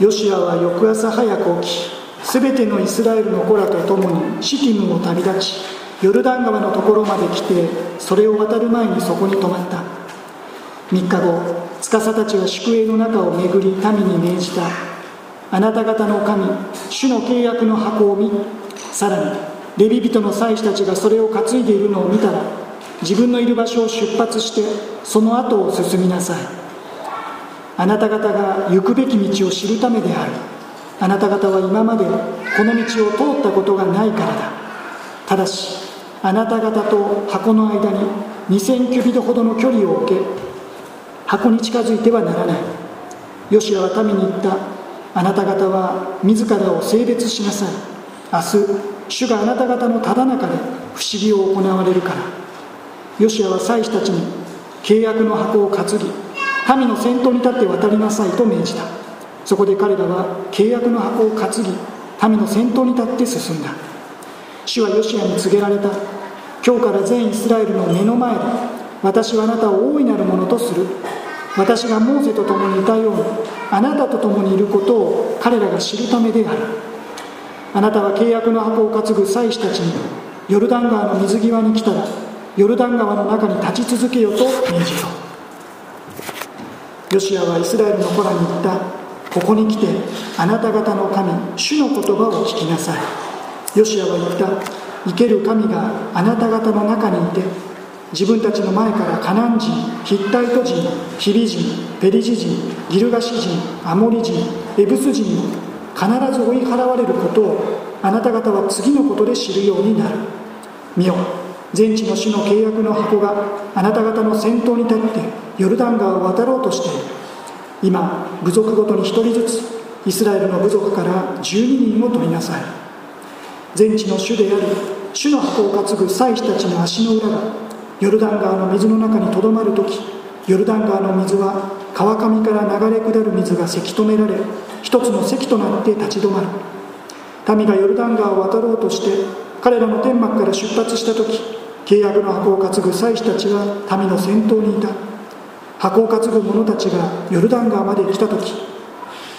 ヨシアは翌朝早く起きすべてのイスラエルの子らと共にシティムを旅立ちヨルダン川のところまで来てそれを渡る前にそこに泊まった。3日後司たちは宿営の中を巡り民に命じた。あなた方の神主の契約の箱を見さらにレビ人の祭司たちがそれを担いでいるのを見たら自分のいる場所を出発してその後を進みなさい。あなた方が行くべき道を知るためである。あなた方は今までこの道を通ったことがないからだ。ただしあなた方と箱の間に2000キュビドほどの距離を置け。箱に近づいてはならない。ヨシアは民に言った。あなた方は自らを性別しなさい。明日主があなた方のただ中で不思議を行われるから。ヨシアは祭司たちに契約の箱を担ぎ民の先頭に立って渡りなさいと命じた。そこで彼らは契約の箱を担ぎ民の先頭に立って進んだ。主はヨシアに告げられた。今日から全イスラエルの目の前で私はあなたを大いなるものとする。私がモーセと共にいたようにあなたと共にいることを彼らが知るためである。あなたは契約の箱を担ぐ祭司たちにヨルダン川の水際に来たらヨルダン川の中に立ち続けよと命じよヨシアはイスラエルの子らに言った。ここに来てあなた方の神主の言葉を聞きなさい。ヨシアは言った。生ける神があなた方の中にいて自分たちの前からカナン人ヒッタイト人ヒリ人ペリジ人ギルガシ人アモリ人エブス人に必ず追い払われることをあなた方は次のことで知るようになる。見よ。全地の主の契約の箱があなた方の先頭に立ってヨルダン川を渡ろうとしている。今部族ごとに1人ずつイスラエルの部族から12人を取りなさい。全地の主である主の箱を担ぐ祭司たちの足の裏がヨルダン川の水の中にとどまる時ヨルダン川の水は川上から流れ下る水がせき止められ一つの堰となって立ち止まる。民がヨルダン川を渡ろうとして彼らの天幕から出発した時契約の箱を担ぐ祭司たちは民の先頭にいた。箱を担ぐ者たちがヨルダン川まで来た時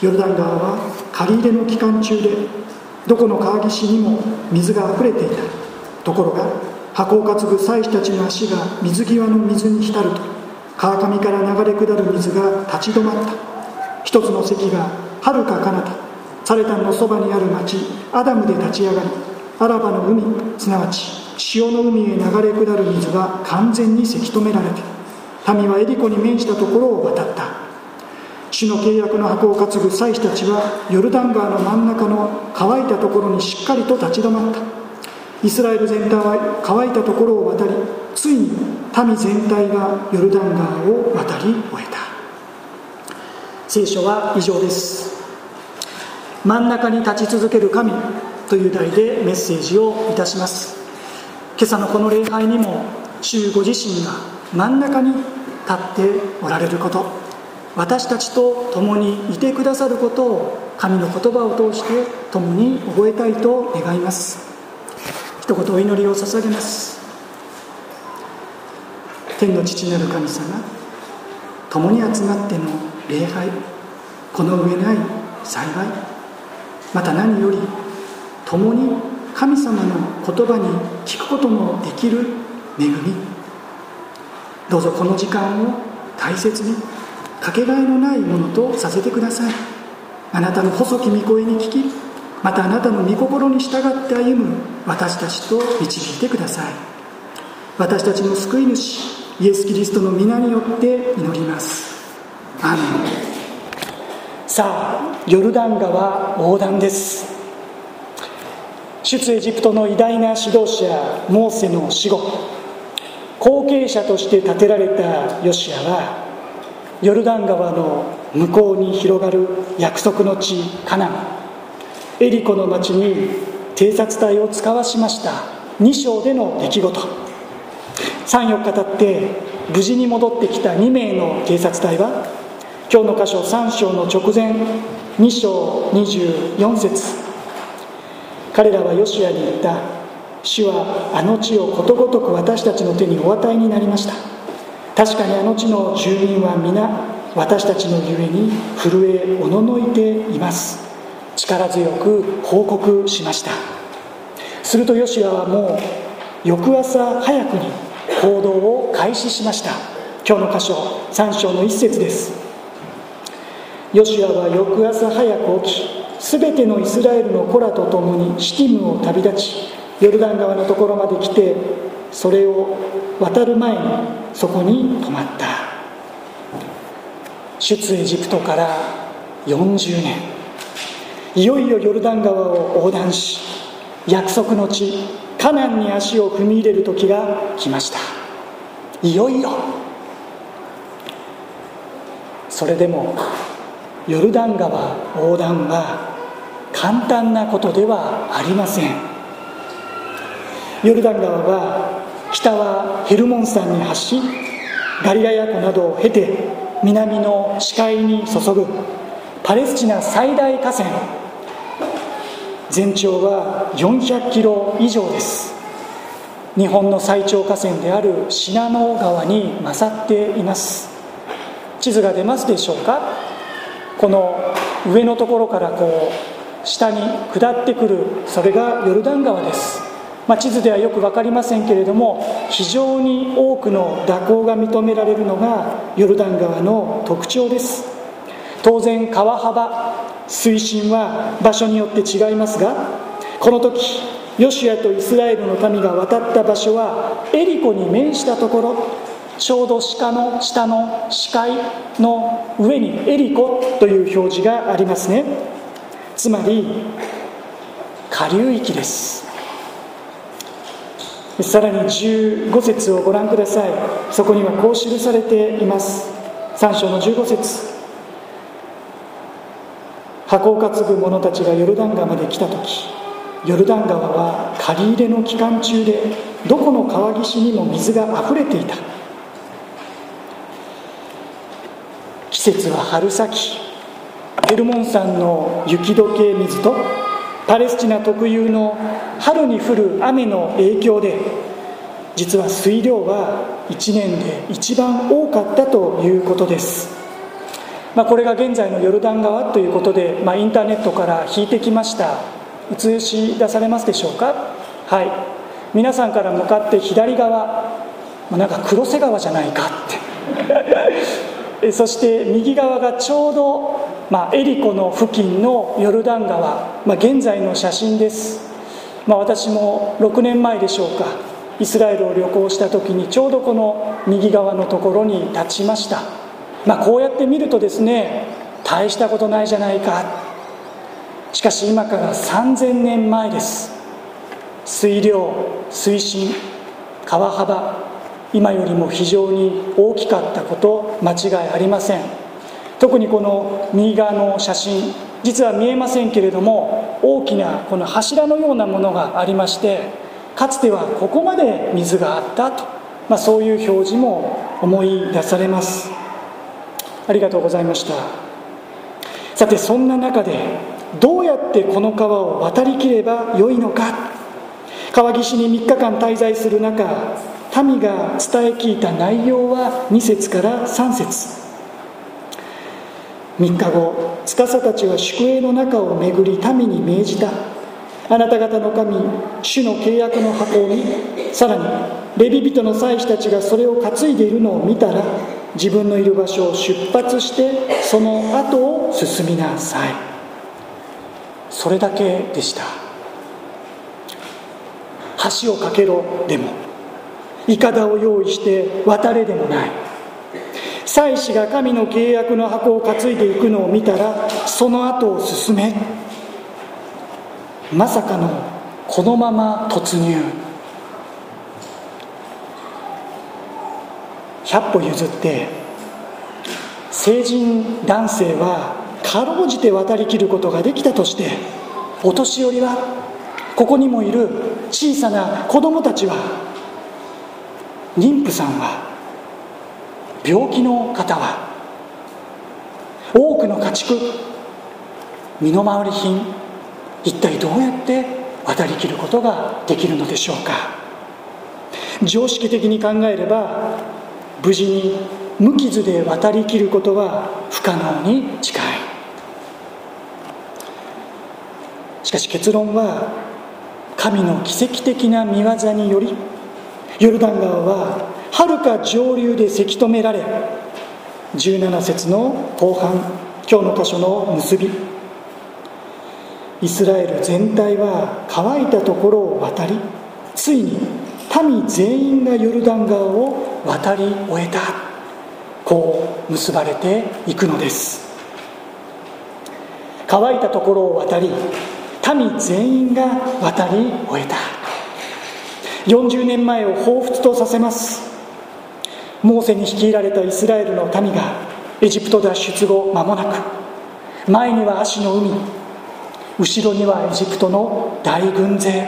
ヨルダン川は借り入れの期間中でどこの川岸にも水があふれていた。ところが箱を担ぐ祭司たちの足が水際の水に浸ると川上から流れ下る水が立ち止まった。一つの堰がはるか彼方サレタンのそばにある町アダムで立ち上がりアラバの海すなわち潮の海へ流れ下る水は完全にせき止められて民はエリコに面したところを渡った。主の契約の箱を担ぐ祭司たちはヨルダン川の真ん中の乾いたところにしっかりと立ち止まった。イスラエル全体は乾いたところを渡りついに民全体がヨルダン川を渡り終えた。聖書は以上です。真ん中に立ち続ける神という題でメッセージをいたします。今朝のこの礼拝にも主ご自身が真ん中に立っておられること私たちと共にいてくださることを神の言葉を通して共に覚えたいと願います。一言お祈りを捧げます。天の父なる神様共に集まっての礼拝この上ない幸いまた何より共に神様の言葉に聞くこともできる恵み。どうぞこの時間を大切にかけがえのないものとさせてください。あなたの細き御声に聞きまたあなたの御心に従って歩む私たちと導いてください。私たちの救い主イエス・キリストの皆によって祈ります。アーメン。さあヨルダン川横断です。出エジプトの偉大な指導者モーセの死後後継者として建てられたヨシアはヨルダン川の向こうに広がる約束の地カナン。エリコの町に偵察隊を使わしました。2章での出来事。34日経って無事に戻ってきた2名の偵察隊は今日の箇所3章の直前2章24節。彼らはヨシュアに言った。主はあの地をことごとく私たちの手にお与えになりました。確かにあの地の住民は皆私たちのゆえに震えおののいています。力強く報告しました。するとヨシアはもう翌朝早くに行動を開始しました。今日の箇所3章の一節です。ヨシアは翌朝早く起きすべてのイスラエルの子らと共にシティムを旅立ちヨルダン川のところまで来てそれを渡る前にそこに泊まった。出エジプトから40年。いよいよヨルダン川を横断し約束の地カナンに足を踏み入れる時が来ました。いよいよ。それでもヨルダン川横断は簡単なことではありません。ヨルダン川は北はヘルモン山に発しガリラヤ湖などを経て南の視界に注ぐパレスチナ最大河川。全長は400キロ以上です。日本の最長河川である信濃川に勝っています。地図が出ますでしょうか？この上のところからこう下に下ってくるそれがヨルダン川です、まあ、地図ではよく分かりませんけれども非常に多くの蛇行が認められるのがヨルダン川の特徴です。当然川幅水深は場所によって違いますがこの時ヨシュアとイスラエルの民が渡った場所はエリコに面したところちょうど鹿の下の視界の上にエリコという表示がありますね。つまり下流域です。さらに15節をご覧ください。そこにはこう記されています。3章の15節。箱を担ぐ者たちがヨルダン川まで来た時ヨルダン川は借り入れの期間中でどこの川岸にも水があふれていた。季節は春先。ヘルモン山の雪解け水とパレスチナ特有の春に降る雨の影響で実は水量は1年で一番多かったということです。まあ、これが現在のヨルダン川ということで、まあ、インターネットから引いてきました。映し出されますでしょうか？はい。皆さんから向かって左側、まあ、なんか黒瀬川じゃないかって。そして右側がちょうど、まあ、エリコの付近のヨルダン川、まあ、現在の写真です、まあ、私も6年前でしょうかイスラエルを旅行した時にちょうどこの右側のところに立ちました。まあ、こうやって見るとですね大したことないじゃないか。しかし今から3000年前です。水量水深川幅今よりも非常に大きかったこと間違いありません。特にこの右側の写真実は見えませんけれども大きなこの柱のようなものがありましてかつてはここまで水があったと、まあ、そういう表示も思い出されます。ありがとうございました。さてそんな中でどうやってこの川を渡りきればよいのか。川岸に3日間滞在する中民が伝え聞いた内容は2節から3節。3日後司たちは宿営の中を巡り民に命じた。あなた方の神主の契約の箱を見さらにレビ人の祭司たちがそれを担いでいるのを見たら自分のいる場所を出発してその後を進みなさい。それだけでした。橋を架けろでも。いかだを用意して渡れでもない。祭司が神の契約の箱を担いでいくのを見たらその後を進めまさかのこのまま突入。100歩譲って成人男性はかろうじて渡りきることができたとしてお年寄りはここにもいる小さな子供たちは妊婦さんは病気の方は多くの家畜身の回り品一体どうやって渡りきることができるのでしょうか。常識的に考えれば無事に無傷で渡りきることは不可能に近い。しかし結論は神の奇跡的な見業によりヨルダン川ははるか上流でせき止められ17節の後半今日の箇所の結び。イスラエル全体は乾いたところを渡りついに民全員がヨルダン川を渡り終えた。こう結ばれていくのです。乾いたところを渡り民全員が渡り終えた。40年前を彷彿とさせます。モーセに率いられたイスラエルの民がエジプト脱出後間もなく前には足の海後ろにはエジプトの大軍勢。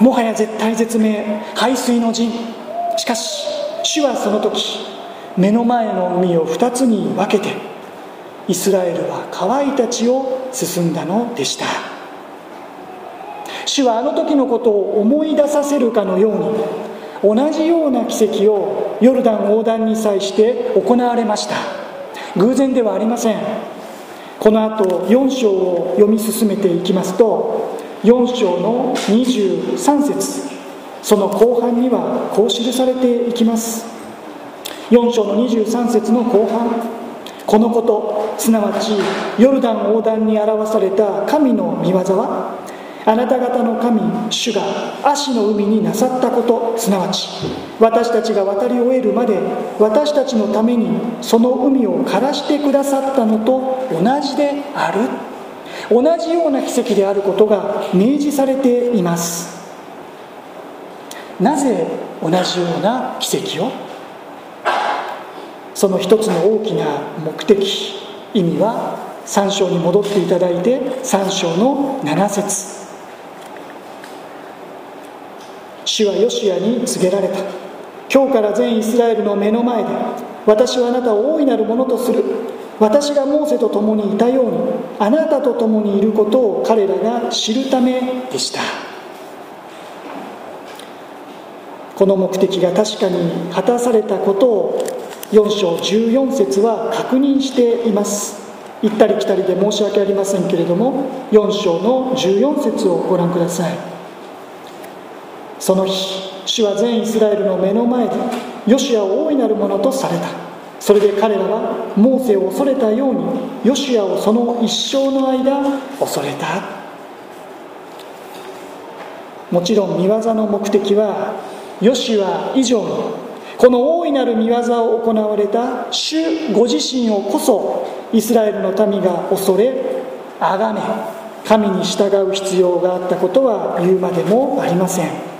もはや絶対絶命排水の陣。しかし主はその時目の前の海を2つに分けてイスラエルは乾いた地を進んだのでした。主はあの時のことを思い出させるかのように同じような奇跡をヨルダン横断に際して行われました。偶然ではありません。この後4章を読み進めていきますと4章の23節その後半にはこう記されていきます。4章の23節の後半このことすなわちヨルダン横断に表された神の御業はあなた方の神主が足の海になさったことすなわち私たちが渡り終えるまで私たちのためにその海を枯らしてくださったのと同じである。同じような奇跡であることが明示されています。なぜ同じような奇跡を？その一つの大きな目的意味は3章に戻っていただいて3章の7節。主はヨシアに告げられた。今日から全イスラエルの目の前で私はあなたを大いなるものとする。私がモーセと共にいたようにあなたと共にいることを彼らが知るためでした。この目的が確かに果たされたことを4章14節は確認しています。行ったり来たりで申し訳ありませんけれども4章の14節をご覧ください。その日主は全イスラエルの目の前でヨシアを大いなるものとされた。それで彼らはモーセを恐れたようにヨシアをその一生の間恐れた。もちろん見業の目的はヨシア以上にこの大いなる見業を行われた主ご自身をこそイスラエルの民が恐れ崇め神に従う必要があったことは言うまでもありません。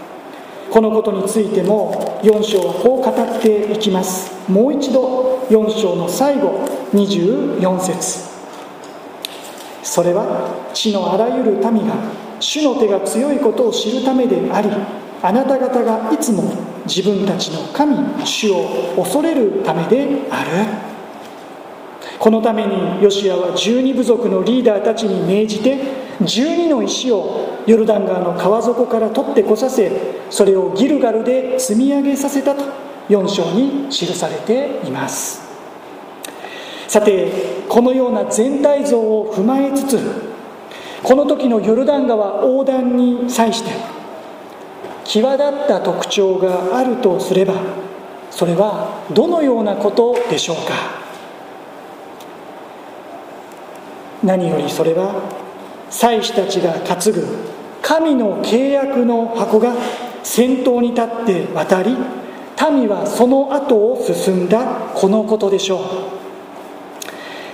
このことについても4章はこう語っていきます。もう一度4章の最後24節。それは地のあらゆる民が主の手が強いことを知るためでありあなた方がいつも自分たちの神主を恐れるためである。このためにヨシアは十二部族のリーダーたちに命じて12の石をヨルダン川の川底から取ってこさせそれをギルガルで積み上げさせたと4章に記されています。さてこのような全体像を踏まえつつこの時のヨルダン川横断に際して際立った特徴があるとすればそれはどのようなことでしょうか？何よりそれは祭司たちが担ぐ神の契約の箱が先頭に立って渡り民はその後を進んだこのことでしょう。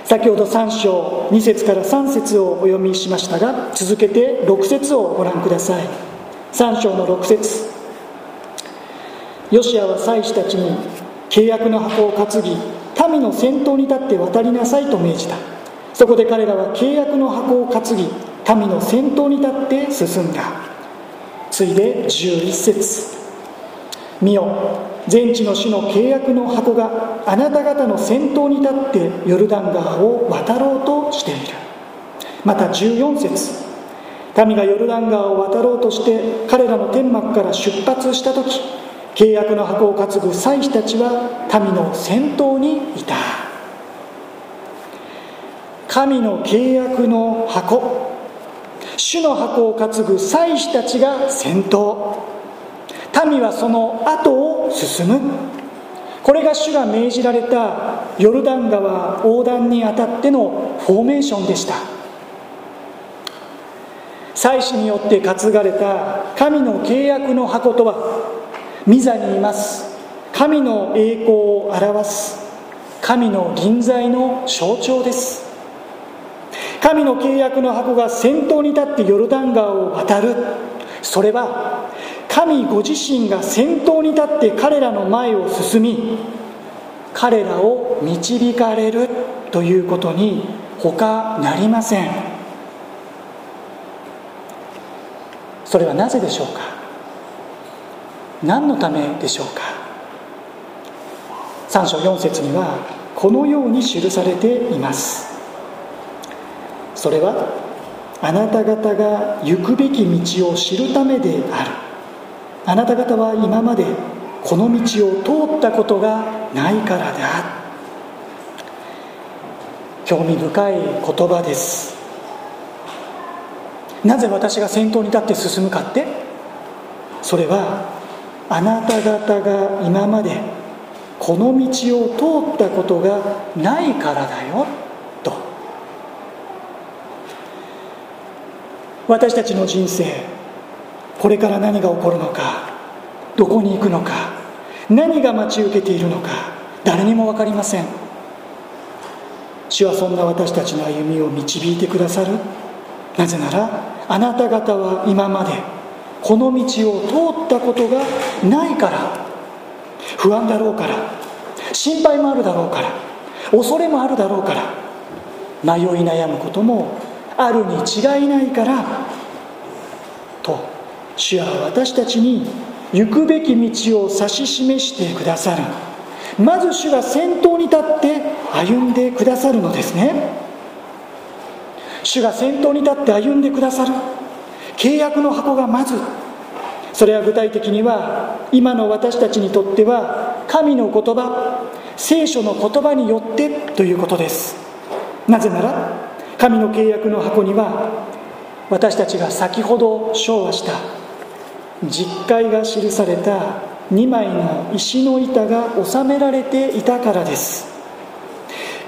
先ほど3章2節から3節をお読みしましたが続けて6節をご覧ください。3章の6節。ヨシアは祭司たちに契約の箱を担ぎ民の先頭に立って渡りなさいと命じた。そこで彼らは契約の箱を担ぎ民の先頭に立って進んだ。次いで11節。見よ全地の主の契約の箱があなた方の先頭に立ってヨルダン川を渡ろうとしている。また14節。民がヨルダン川を渡ろうとして彼らの天幕から出発した時契約の箱を担ぐ祭司たちは民の先頭にいた。神の契約の箱。主の箱を担ぐ祭司たちが先頭。民はその後を進む。これが主が命じられたヨルダン川横断にあたってのフォーメーションでした。祭司によって担がれた神の契約の箱とは御座にいます。神の栄光を表す。神の臨在の象徴です。神の契約の箱が先頭に立ってヨルダン川を渡る。それは神ご自身が先頭に立って彼らの前を進み彼らを導かれるということに他なりません。それはなぜでしょうか？何のためでしょうか？3章4節にはこのように記されています。それはあなた方が行くべき道を知るためである。あなた方は今までこの道を通ったことがないからだ興味深い言葉です。なぜ私が先頭に立って進むかって？それはあなた方が今までこの道を通ったことがないからだよと私たちの人生これから何が起こるのかどこに行くのか何が待ち受けているのか誰にも分かりません。主はそんな私たちの歩みを導いてくださる。なぜならあなた方は今までこの道を通ったことがないから不安だろうから心配もあるだろうから恐れもあるだろうから迷い悩むこともあるに違いないからと主は私たちに行くべき道を指し示してくださる。まず主が先頭に立って歩んでくださるのですね。主が先頭に立って歩んでくださる。契約の箱がまず。それは具体的には今の私たちにとっては神の言葉聖書の言葉によってということです。なぜなら神の契約の箱には私たちが先ほど昭和した実会が記された2枚の石の板が収められていたからです。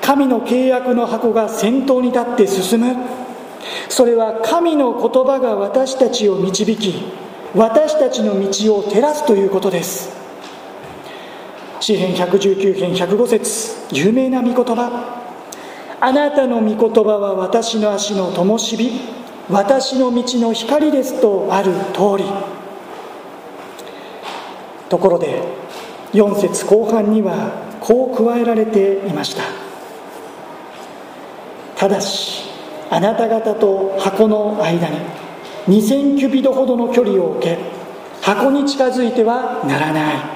神の契約の箱が先頭に立って進む。それは神の言葉が私たちを導き私たちの道を照らすということです。詩編119編105節有名な御言葉。あなたの御言葉は私の足の灯火。私の道の光ですとある通り。ところで4節後半にはこう加えられていました。ただしあなた方と箱の間に2000キュビドほどの距離を置け箱に近づいてはならない。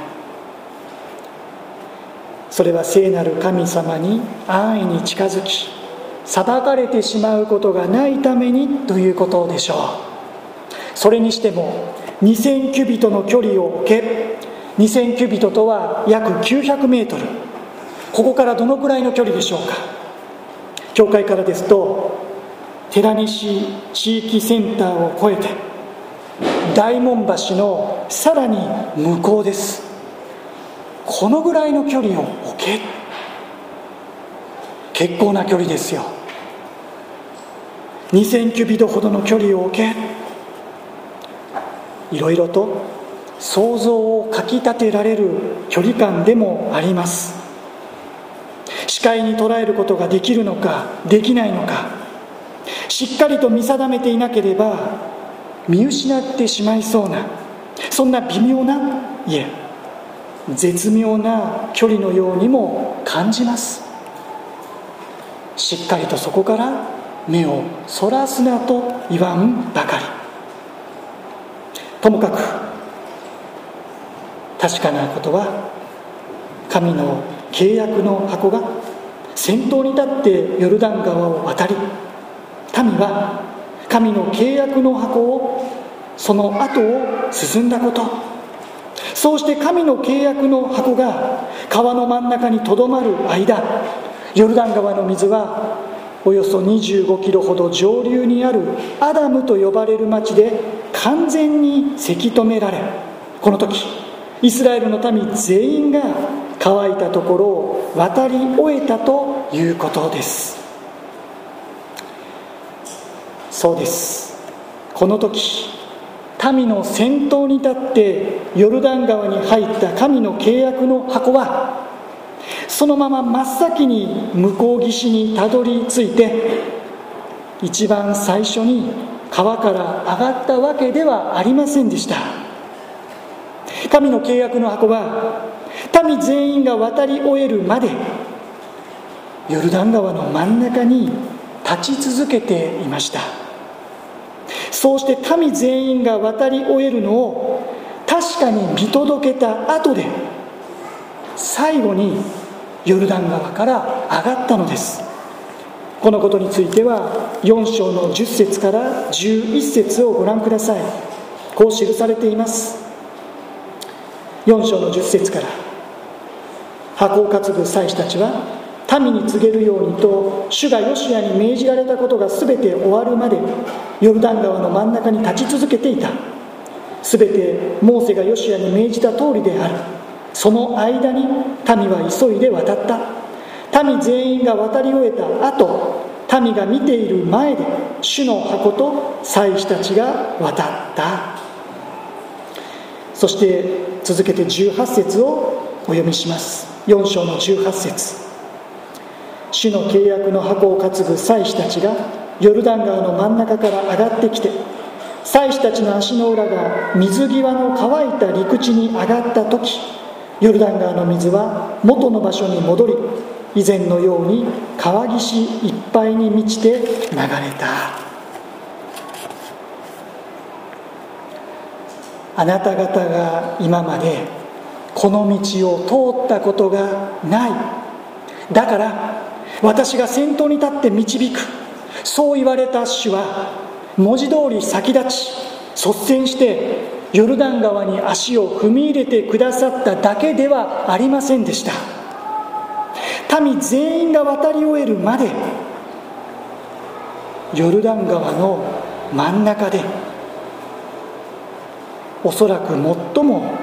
それは聖なる神様に安易に近づき裁かれてしまうことがないためにということでしょう。それにしても2000キュビトの距離を置け2000キュビトとは約900メートル。ここからどのくらいの距離でしょうか。教会からですと寺西地域センターを越えて大門橋のさらに向こうです。このぐらいの距離を置け。結構な距離ですよ。2000キュビトほどの距離を置け。いろいろと想像をかきたてられる距離感でもあります。視界に捉えることができるのかできないのか。しっかりと見定めていなければ見失ってしまいそうなそんな微妙ないえ絶妙な距離のようにも感じます。しっかりとそこから目をそらすなと言わんばかり。ともかく確かなことは神の契約の箱が先頭に立ってヨルダン川を渡り民は神の契約の箱をその後を進んだこと。そうして神の契約の箱が川の真ん中にとどまる間ヨルダン川の水はおよそ25キロほど上流にあるアダムと呼ばれる町で完全にせき止められこの時イスラエルの民全員が乾いたところを渡り終えたということです。そうです。この時民の先頭に立ってヨルダン川に入った神の契約の箱はそのまま真っ先に向こう岸にたどり着いて一番最初に川から上がったわけではありませんでした。神の契約の箱は民全員が渡り終えるまでヨルダン川の真ん中に立ち続けていました。そうして民全員が渡り終えるのを確かに見届けた後で最後にヨルダン川から上がったのです。このことについては4章の10節から11節をご覧ください。こう記されています。4章の10節から箱を担ぐ祭司たちは民に告げるようにと主がヨシアに命じられたことが全て終わるまでヨルダン川の真ん中に立ち続けていた。全てモーセがヨシアに命じた通りである。その間に民は急いで渡った。民全員が渡り終えた後民が見ている前で主の箱と祭司たちが渡った。そして続けて18節をお読みします。4章の18節。主の契約の箱を担ぐ祭司たちがヨルダン川の真ん中から上がってきて祭司たちの足の裏が水際の乾いた陸地に上がった時ヨルダン川の水は元の場所に戻り以前のように川岸いっぱいに満ちて流れた。あなた方が今までこの道を通ったことがない。だから私が先頭に立って導く。そう言われた主は文字通り先立ち率先してヨルダン川に足を踏み入れてくださっただけではありませんでした。民全員が渡り終えるまでヨルダン川の真ん中でおそらく最も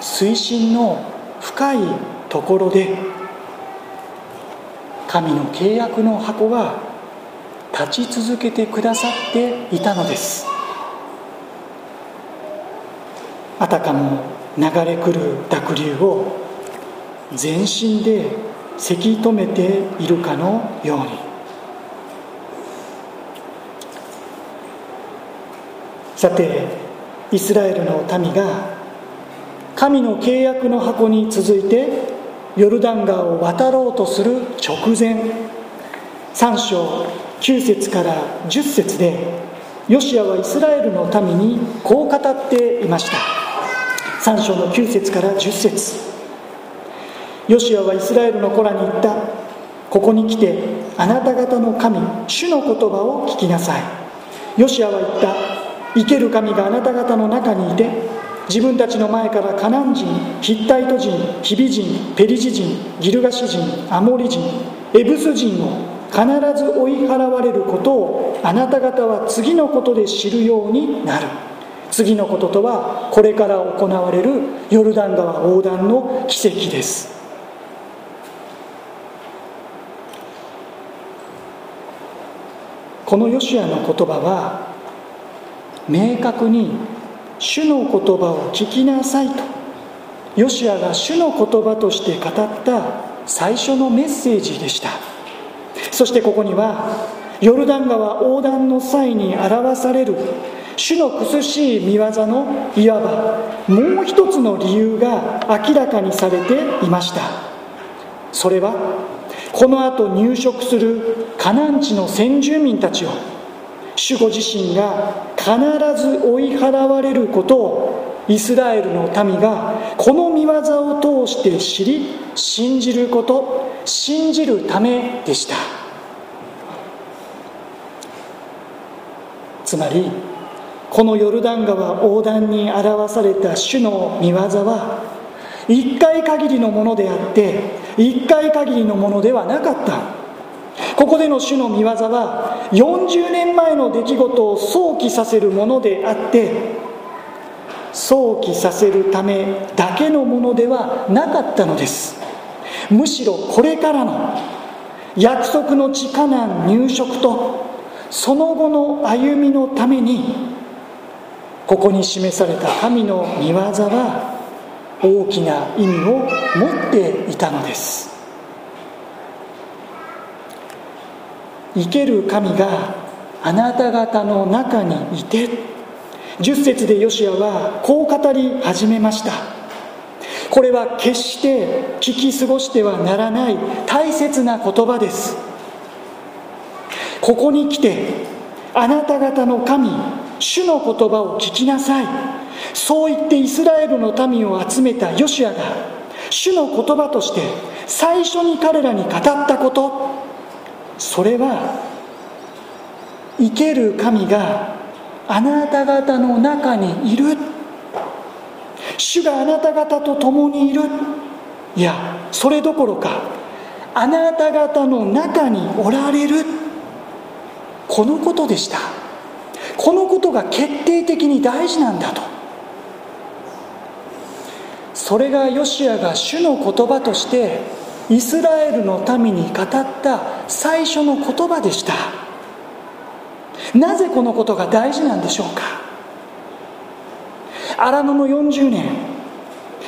水深の深いところで神の契約の箱は立ち続けてくださっていたのです。あたかも流れ来る濁流を全身でせき止めているかのように。さてイスラエルの民が神の契約の箱に続いてヨルダン川を渡ろうとする直前3章9節から10節でヨシアはイスラエルの民にこう語っていました。3章の9節から10節。ヨシアはイスラエルの子らに言った。ここに来てあなた方の神主の言葉を聞きなさい。ヨシアは言った。生ける神があなた方の中にいて自分たちの前からカナン人ヒッタイト人ヒビ人ペリジ人ギルガシ人アモリ人エブス人を必ず追い払われることをあなた方は次のことで知るようになる。次のこととはこれから行われるヨルダン川横断の奇跡です。このヨシアの言葉は明確に主の言葉を聞きなさいと。ヨシアが主の言葉として語った最初のメッセージでした。そしてここにはヨルダン川横断の際に表される主の苦しい見業のいわばもう一つの理由が明らかにされていました。それはこの後入植するカナン地の先住民たちを主ご自身が必ず追い払われることをイスラエルの民がこの見業を通して知り信じること信じるためでした。つまりこのヨルダン川横断に表された主の御業は一回限りのものであって一回限りのものではなかった。ここでの主の御業は40年前の出来事を想起させるものであって想起させるためだけのものではなかったのです。むしろこれからの約束の地下難入植とその後の歩みのためにここに示された神の御業は大きな意味を持っていたのです。生ける神があなた方の中にいて。10節でヨシアはこう語り始めました。これは決して聞き過ごしてはならない大切な言葉です。ここに来てあなた方の神主の言葉を聞きなさい。そう言ってイスラエルの民を集めたヨシアが主の言葉として最初に彼らに語ったこと。それは生ける神があなた方の中にいる。主があなた方と共にいる。いやそれどころかあなた方の中におられる。このことでした。このことが決定的に大事なんだと。それがヨシアが主の言葉としてイスラエルの民に語った最初の言葉でした。なぜこのことが大事なんでしょうか。荒野の40年。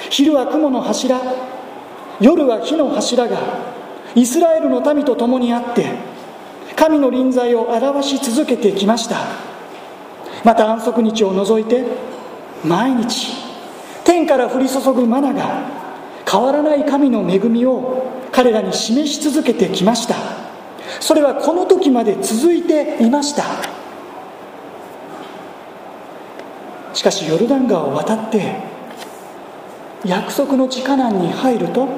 昼は雲の柱。夜は火の柱が。イスラエルの民と共にあって。神の臨在を表し続けてきました。また安息日を除いて毎日。天から降り注ぐマナが。変わらない神の恵みを彼らに示し続けてきました。それはこの時まで続いていました。しかしヨルダン川を渡って約束の地下難に入ると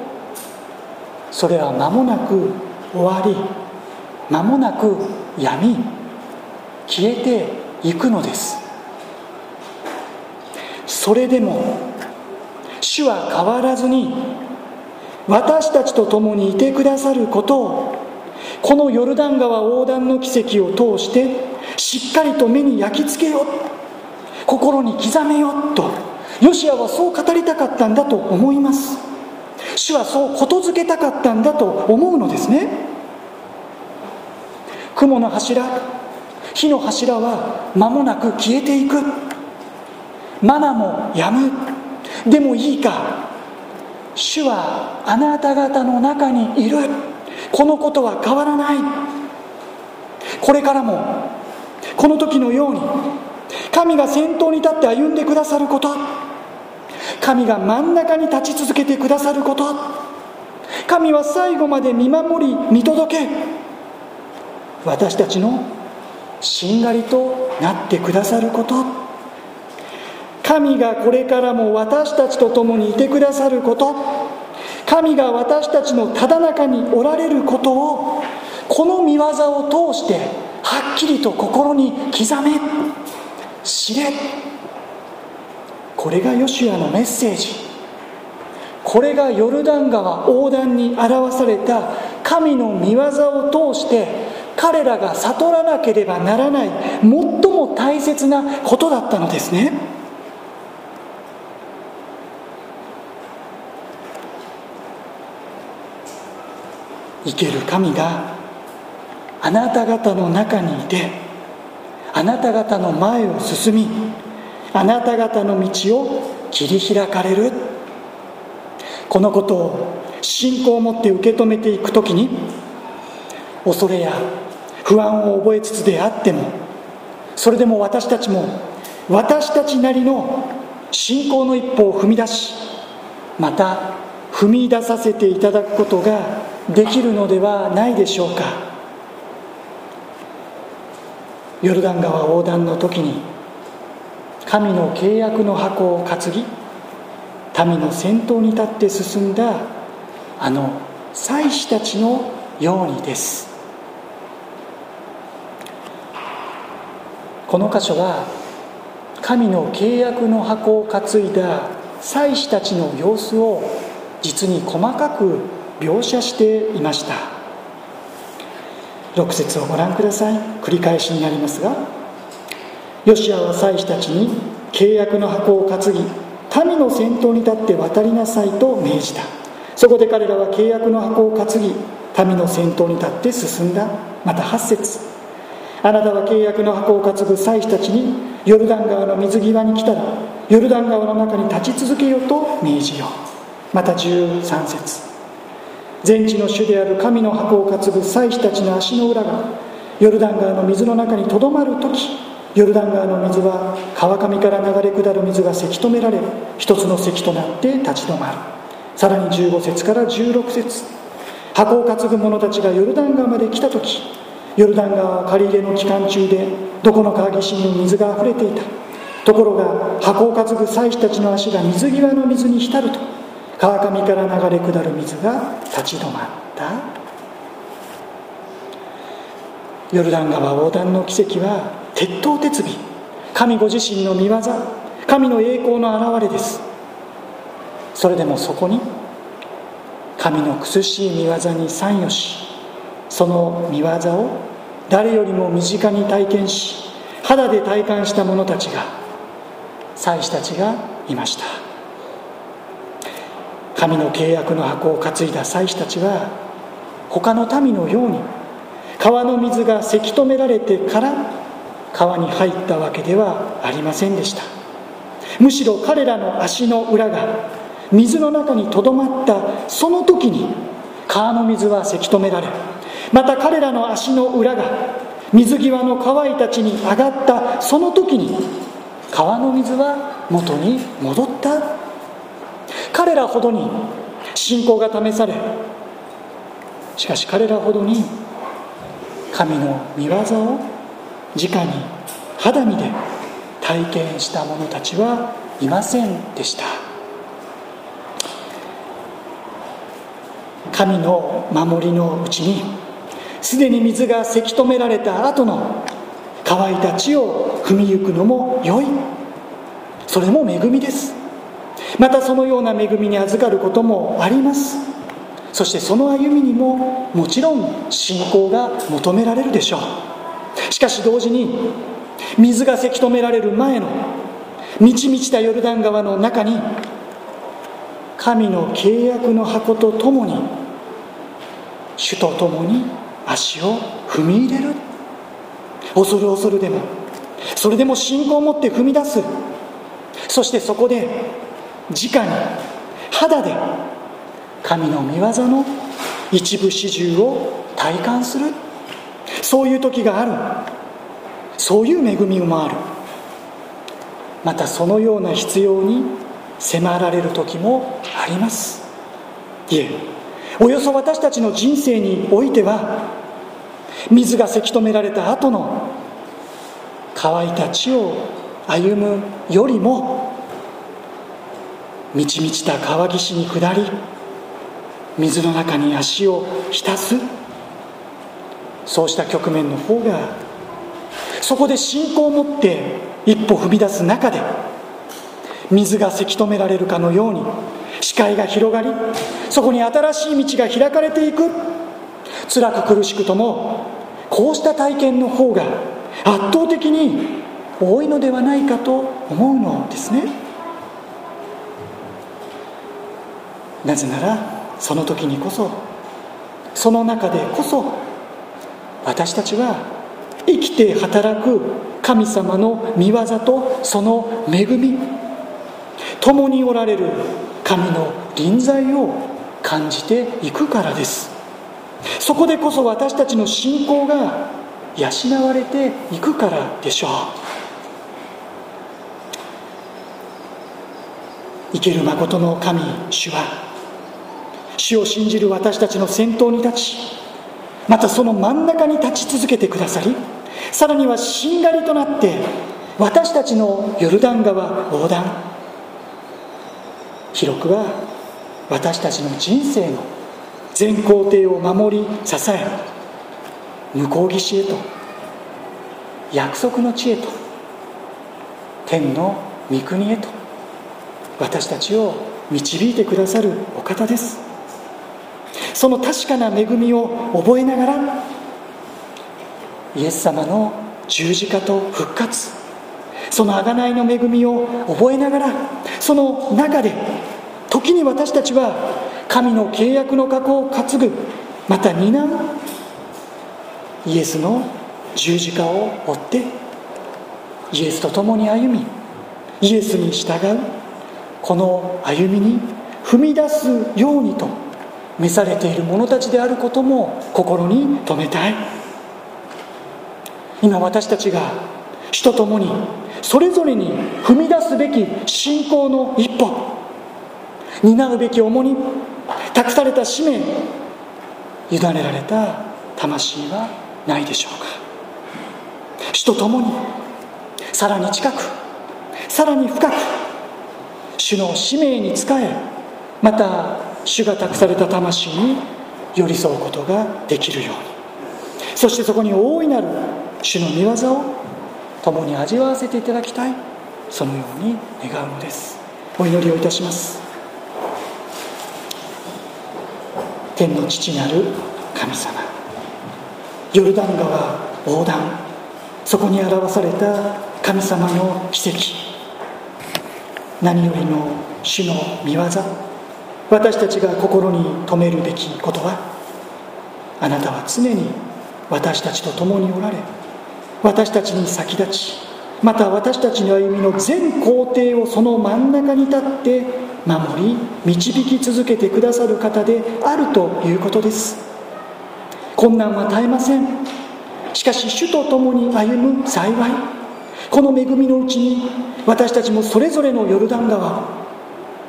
それは間もなく終わり間もなく闇消えていくのです。それでも主は変わらずに私たちと共にいてくださることをこのヨルダン川横断の奇跡を通してしっかりと目に焼き付けよ心に刻めよとヨシアはそう語りたかったんだと思います。主はそうことづけたかったんだと思うのですね。雲の柱火の柱は間もなく消えていく。マナもやむ。でもいいか主はあなた方の中にいる。このことは変わらない。これからもこの時のように神が先頭に立って歩んでくださること。神が真ん中に立ち続けてくださること。神は最後まで見守り見届け。私たちのしんがりとなってくださること。神がこれからも私たちと共にいてくださること。神が私たちのただ中におられることをこの見業を通してはっきりと心に刻め。知れ。これがヨシュアのメッセージ。これがヨルダン川横断に表された神の見業を通して彼らが悟らなければならない最も大切なことだったのですね。生ける神があなた方の中にいてあなた方の前を進みあなた方の道を切り開かれる。このことを信仰を持って受け止めていく時に恐れや不安を覚えつつであってもそれでも私たちも私たちなりの信仰の一歩を踏み出しまた踏み出させていただくことができるのではないでしょうか。ヨルダン川横断の時に神の契約の箱を担ぎ民の先頭に立って進んだあの祭司たちのようにです。この箇所は神の契約の箱を担いだ祭司たちの様子を実に細かく描写していました。6節をご覧ください。繰り返しになりますがヨシアは祭司たちに契約の箱を担ぎ民の先頭に立って渡りなさいと命じた。そこで彼らは契約の箱を担ぎ民の先頭に立って進んだ。また8節。あなたは契約の箱を担ぐ祭司たちにヨルダン川の水際に来たらヨルダン川の中に立ち続けよと命じよう。また13節。全地の主である神の箱を担ぐ祭司たちの足の裏がヨルダン川の水の中にとどまる時ヨルダン川の水は川上から流れ下る水がせき止められ一つの堰となって立ち止まる。さらに15節から16節。箱を担ぐ者たちがヨルダン川まで来た時ヨルダン川は借り入れの期間中でどこの川岸にも水があふれていた。ところが箱を担ぐ祭司たちの足が水際の水に浸ると川上から流れ下る水が立ち止まった。ヨルダン川横断の奇跡は鉄頭鉄尾。神ご自身の見業。神の栄光の表れです。それでもそこに神の苦しい見業に参与しその見業を誰よりも身近に体験し肌で体感した者たちが祭司たちがいました。神の契約の箱を担いだ祭司たちは他の民のように川の水がせき止められてから川に入ったわけではありませんでした。むしろ彼らの足の裏が水の中にとどまったその時に川の水はせき止められまた彼らの足の裏が水際の川いたちに上がったその時に川の水は元に戻った。彼らほどに信仰が試されしかし彼らほどに神の御業を直に肌身で体験した者たちはいませんでした。神の守りのうちにすでに水がせき止められた後の乾いた地を踏みゆくのも良い。それも恵みです。またそのような恵みに預かることもあります。そしてその歩みにももちろん信仰が求められるでしょう。しかし同時に水がせき止められる前の満ち満ちたヨルダン川の中に神の契約の箱とともに主と共に足を踏み入れる。恐る恐るでもそれでも信仰を持って踏み出す。そしてそこで直に肌で神の御業の一部始終を体感する。そういう時がある。そういう恵みもある。またそのような必要に迫られる時もあります。いえおよそ私たちの人生においては水がせき止められた後の乾いた地を歩むよりも満ち満ちた川岸に下り水の中に足を浸す。そうした局面の方がそこで信仰を持って一歩踏み出す中で水がせき止められるかのように視界が広がりそこに新しい道が開かれていく。辛く苦しくともこうした体験の方が圧倒的に多いのではないかと思うのですね。なぜならその時にこそその中でこそ私たちは生きて働く神様の御業とその恵み共におられる神の臨在を感じていくからです。そこでこそ私たちの信仰が養われていくからでしょう。生ける誠の神主は主を信じる私たちの先頭に立ちまたその真ん中に立ち続けてくださりさらにはしんがりとなって私たちのヨルダン川横断。広くは私たちの人生の全工程を守り支え向こう岸へと約束の地へと天の御国へと私たちを導いてくださるお方です。その確かな恵みを覚えながらイエス様の十字架と復活その贖いの恵みを覚えながらその中で時に私たちは神の契約の過去を担ぐまた担うイエスの十字架を追ってイエスと共に歩みイエスに従うこの歩みに踏み出すようにと召されている者たちであることも心に留めたい。今私たちが主と共にそれぞれに踏み出すべき信仰の一歩。担うべき重荷。託された使命。委ねられた魂はないでしょうか。主と共に。さらに近く。さらに深く。主の使命に仕え。また主が託された魂に寄り添うことができるように。そしてそこに大いなる主の御業を共に味わわせていただきたい。そのように願うのです。お祈りをいたします。天の父なる神様。ヨルダン川横断。そこに表された神様の奇跡。何よりの主の御業。私たちが心に留めるべきことはあなたは常に私たちと共におられ私たちに先立ちまた私たちの歩みの全工程をその真ん中に立って守り導き続けてくださる方であるということです。困難は絶えません。しかし主と共に歩む幸いこの恵みのうちに私たちもそれぞれのヨルダン川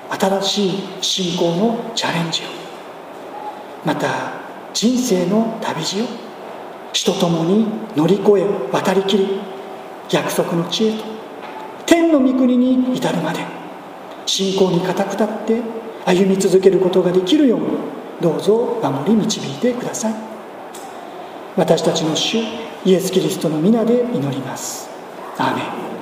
新しい信仰のチャレンジを。また人生の旅路を。主と共に乗り越え渡りきり約束の地へと。天の御国に至るまで。信仰に固く立って歩み続けることができるようにどうぞ守り導いてください。私たちの主イエス・キリストの皆で祈ります。アーメン。